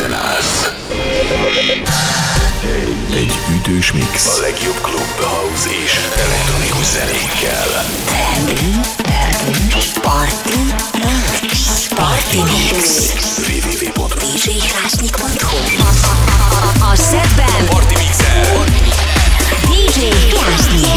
készen állsz. Egy ütős mix. A legjobb klub, house és elektronikus zenékkel. Party Mix. Party Mix. www.djhlásnyik.hu A szedben Party Mixer.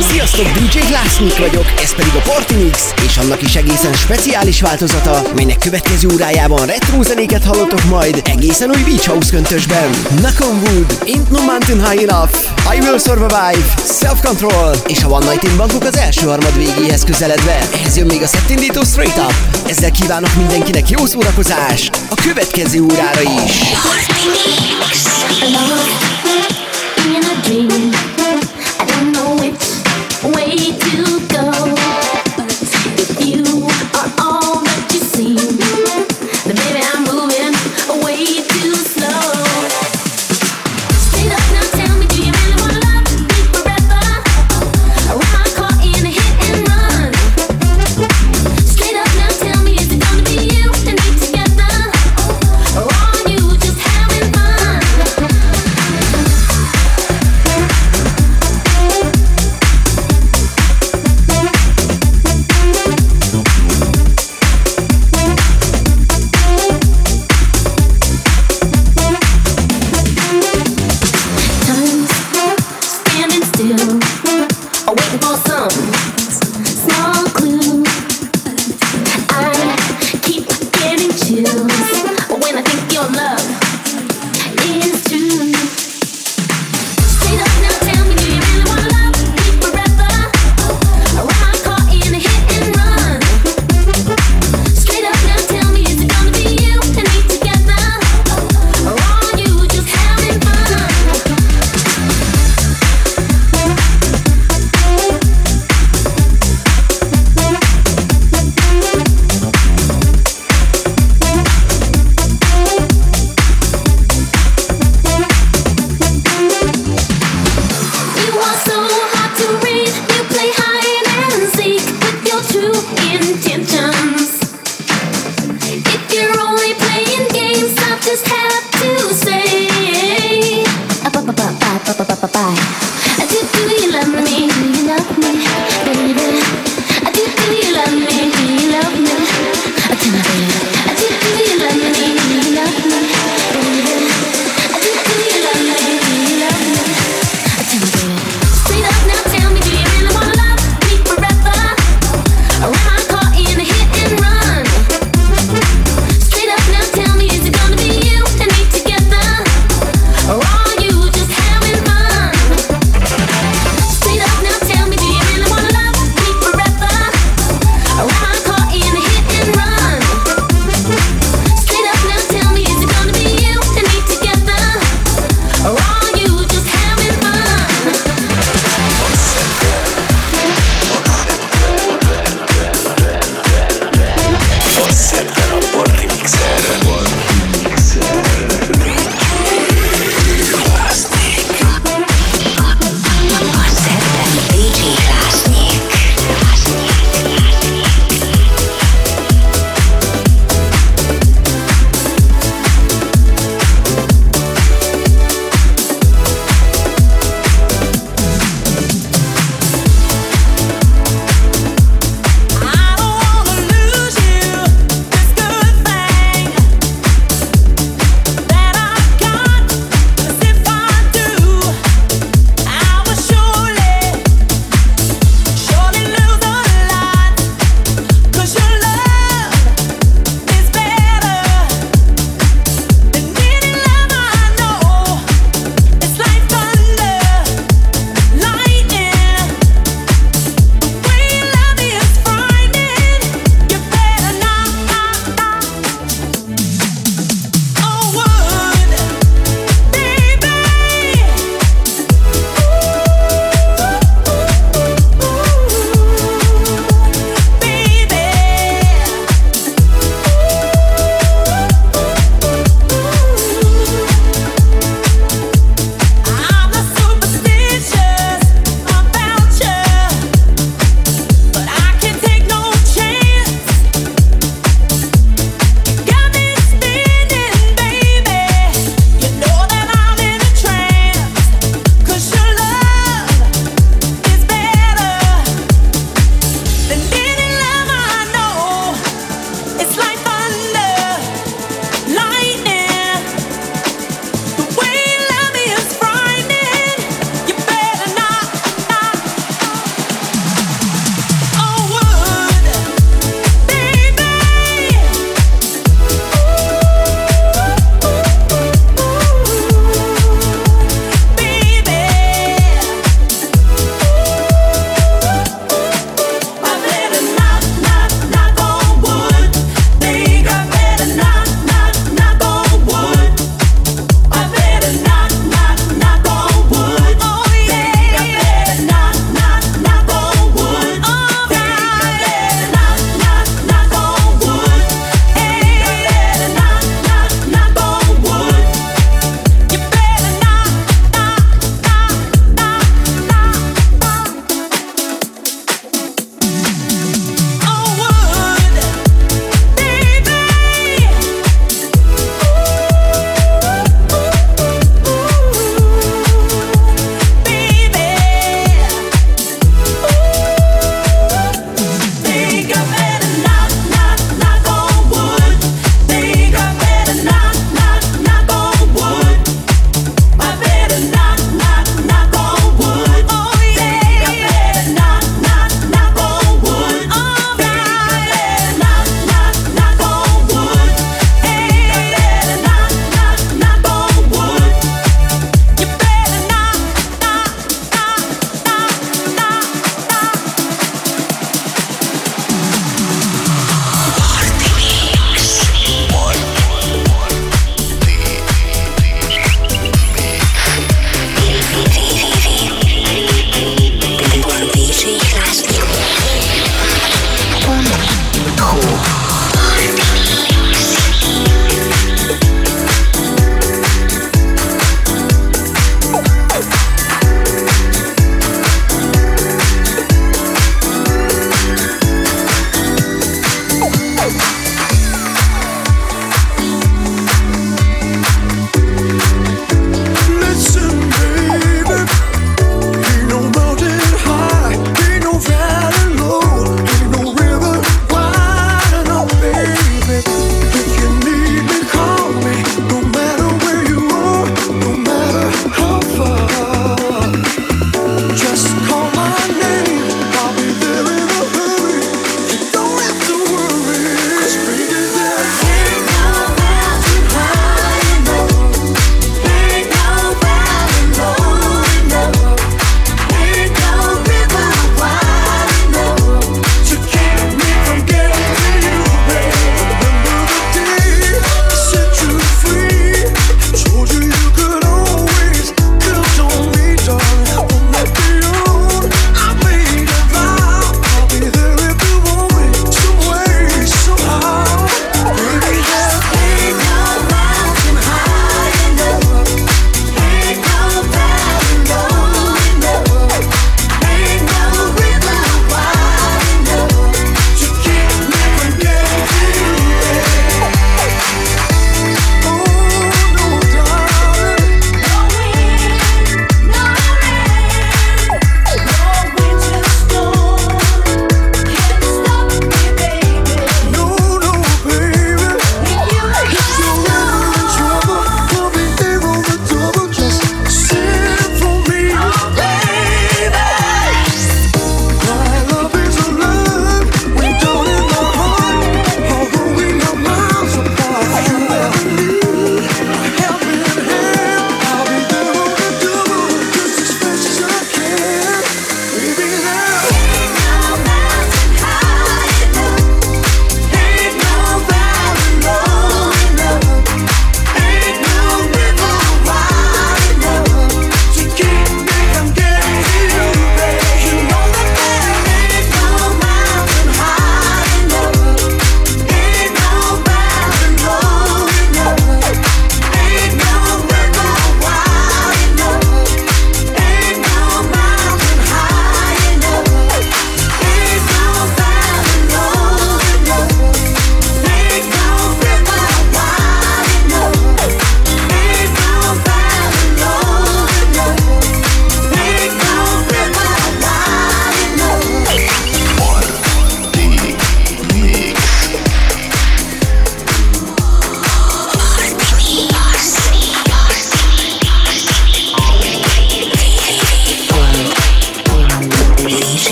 Sziasztok, DJ Glassnik vagyok, ez pedig a Party Mix, és annak is egészen speciális változata, melynek következő órájában retro zenéket hallotok majd egészen új Beach House köntösben. Knock on Wood, Ain't No Mountain High Enough, I Will Survive, Self Control és a One Night in Bangkok az első harmad végéhez közeledve. Ehhez jön még a szettindító Straight Up. Ezzel kívánok mindenkinek jó szórakozást a következő órára is. Party Mix.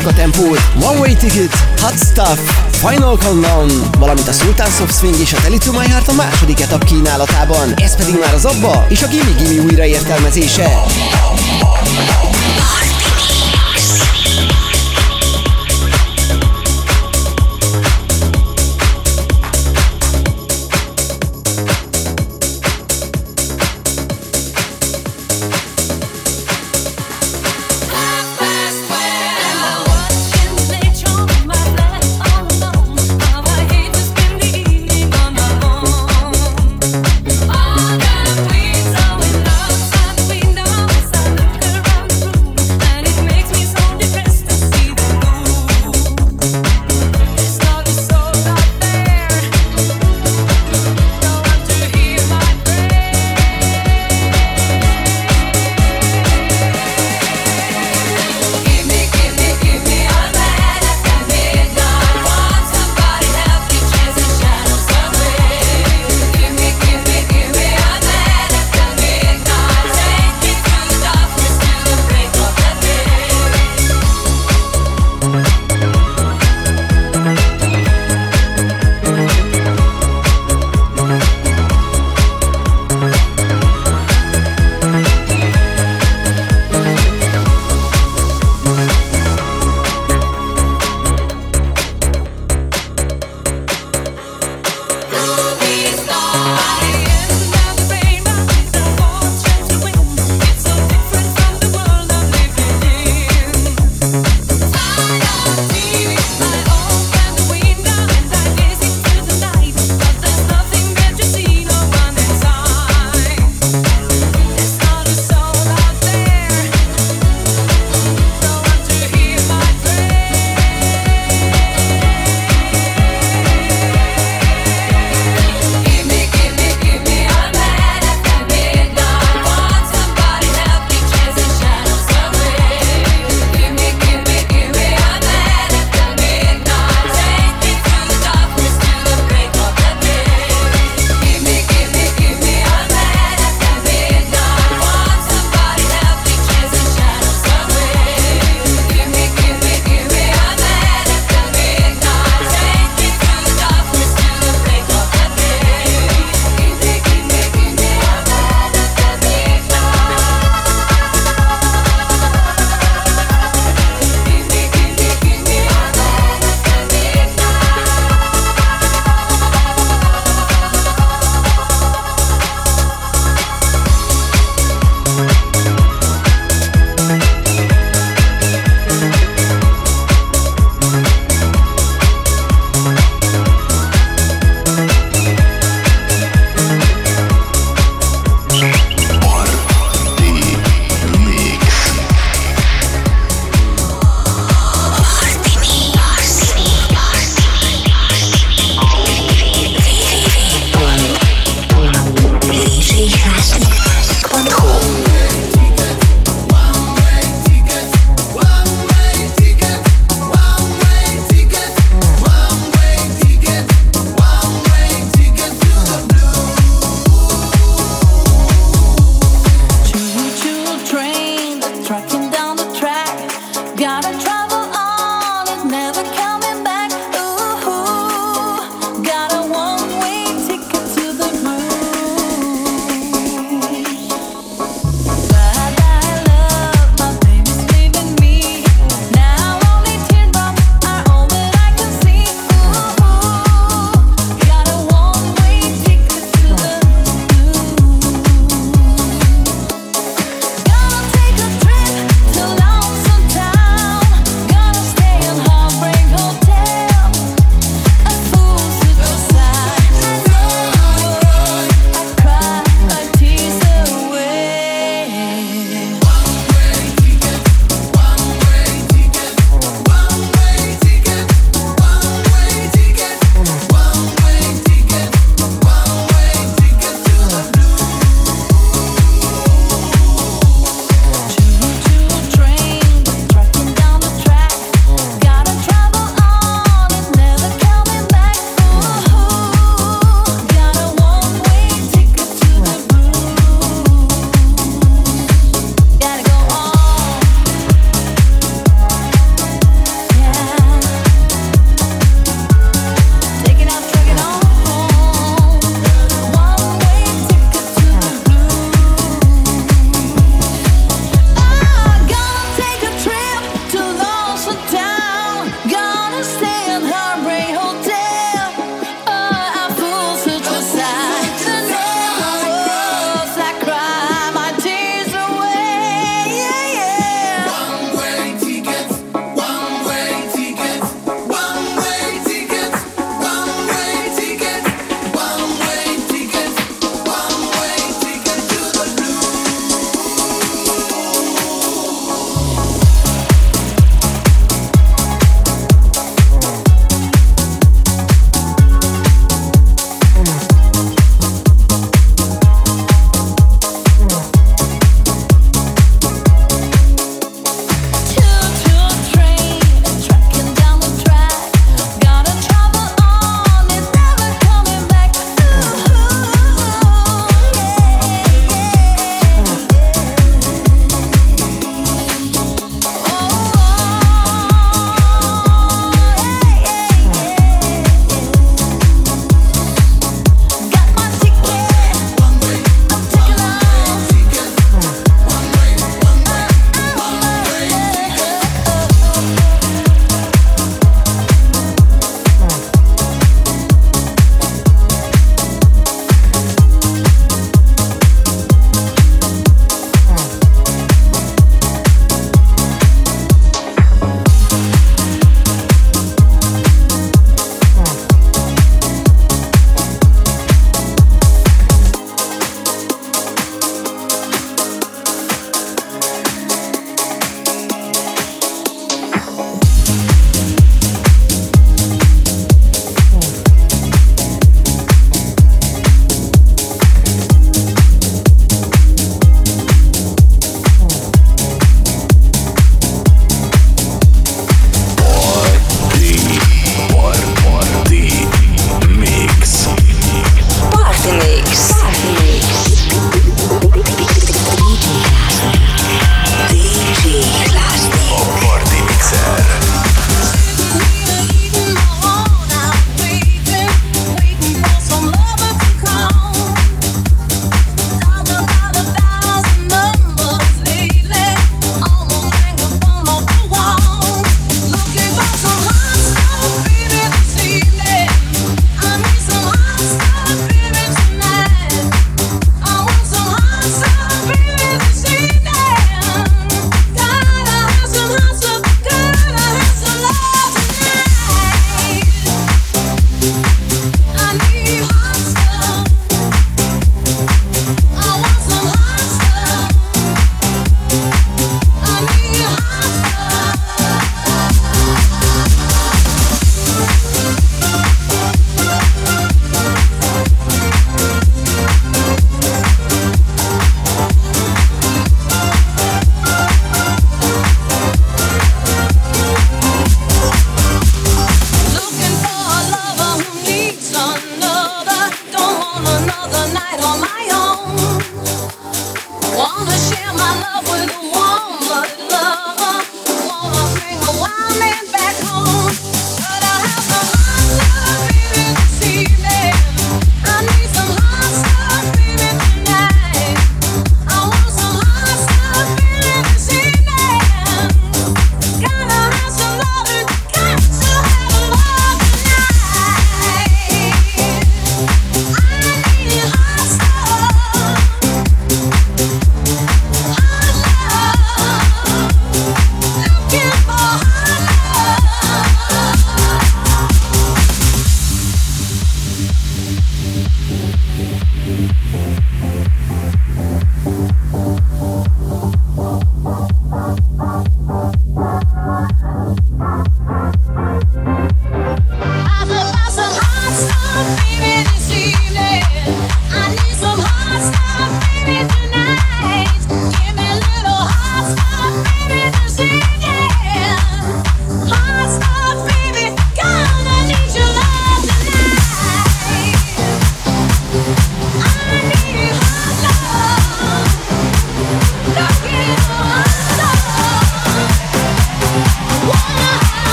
Fokozzuk a tempót. One Way Ticket, Hot Stuff, Final Countdown, valamint a Sultans of Swing és a Tell to My Heart a második etap kínálatában. Ez pedig már az abba és a Gimme Gimme újraértelmezése. To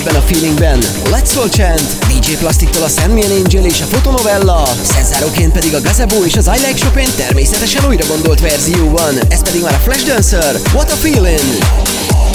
ugyanebben a feelingben. Let's All Chant, DJ Plastiktól a Sandman Angel és a Fotonovella, Cezároként pedig a Gazebo és az I Like Chopin természetesen újra gondolt verzióban. Ez pedig már a Flashdance What a Feeling!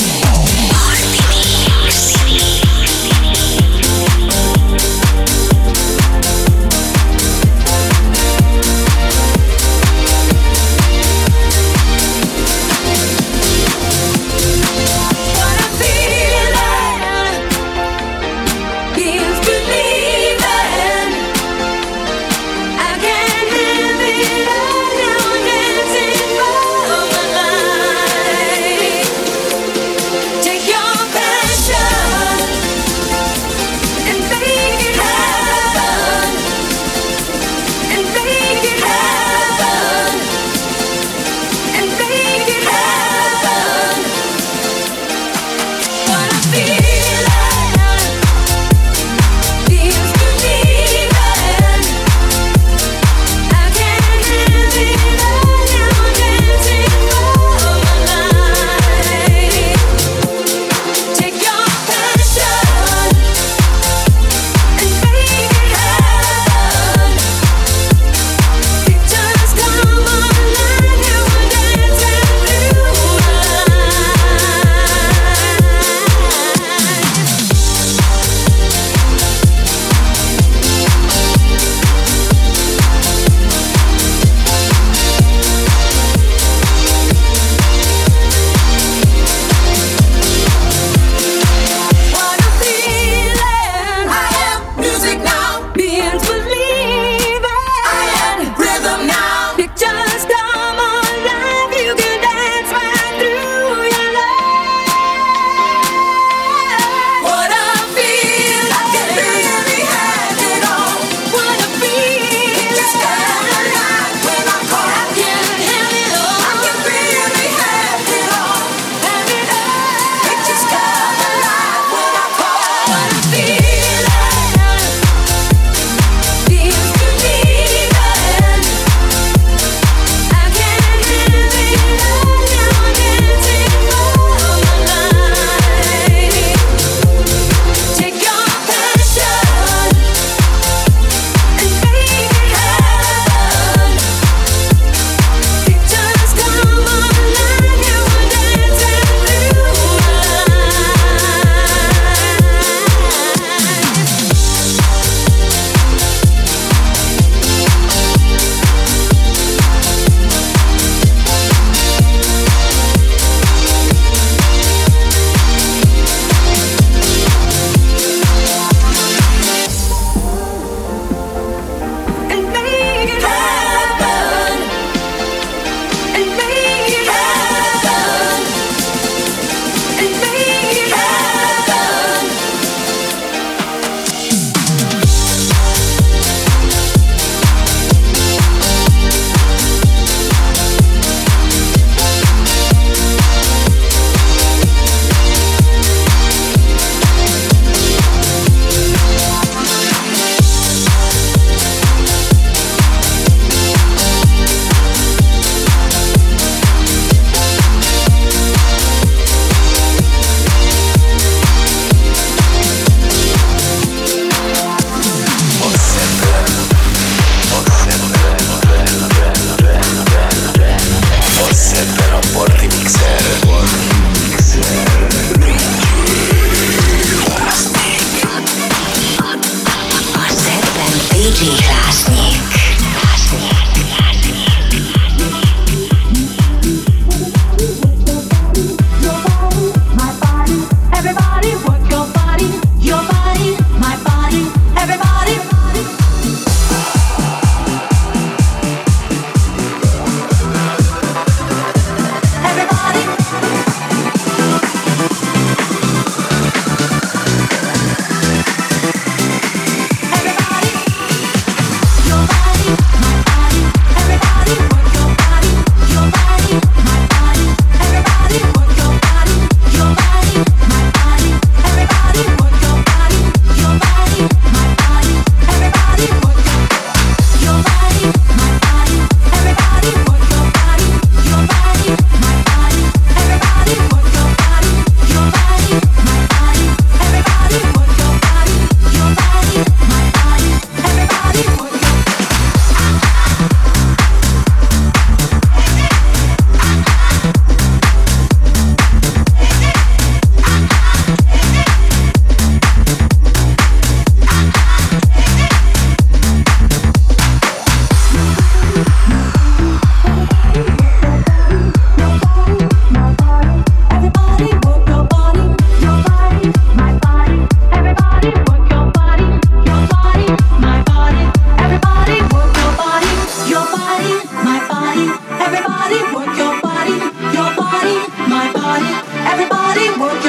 Everybody work your body, your body, my body. Everybody work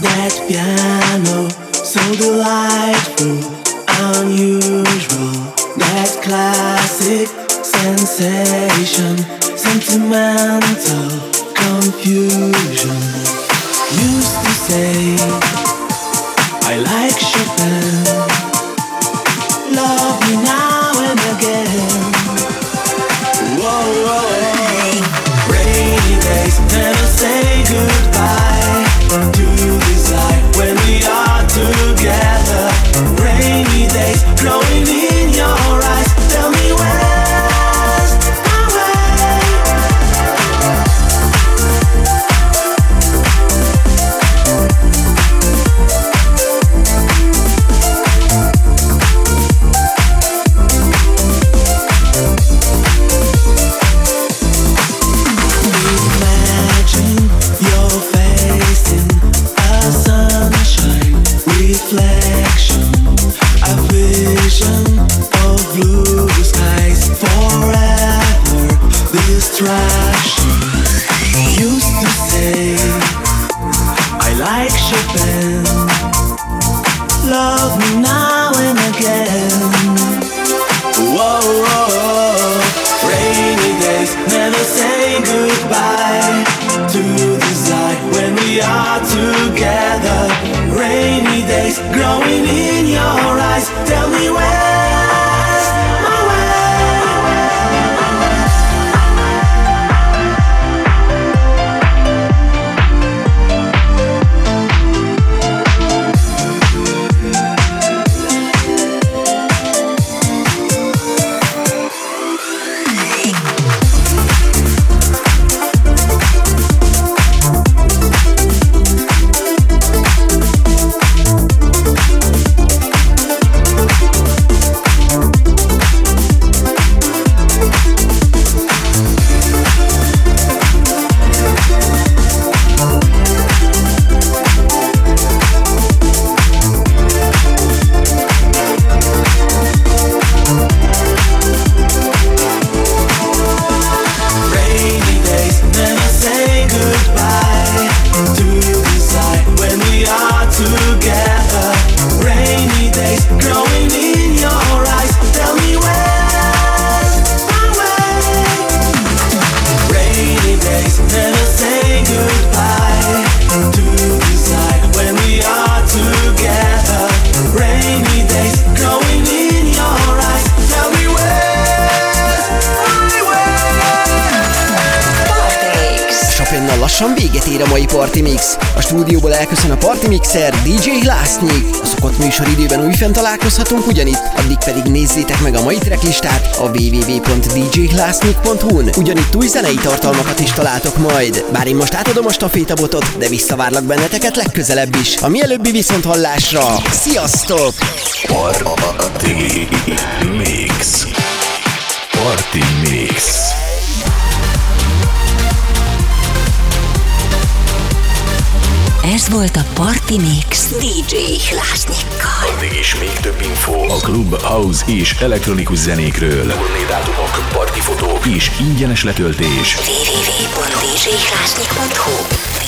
That piano so delightful. Találkozhatunk ugyanitt, addig pedig nézzétek meg a mai tracklistát a www.djlásznyik.hu-n. Ugyanitt új zenei tartalmakat is találtok majd. Bár én most átadom a stafétabotot, de visszavárlak benneteket legközelebb is. A mielőbbi viszont hallásra. Sziasztok! Party Mix Party Mix Ez volt a Party Mix DJ Hlásnyikkal. Addig is még több info a klub, house és elektronikus zenékről. Turnédátumok, partifotók és ingyenes letöltés. www.djhlásnyik.hu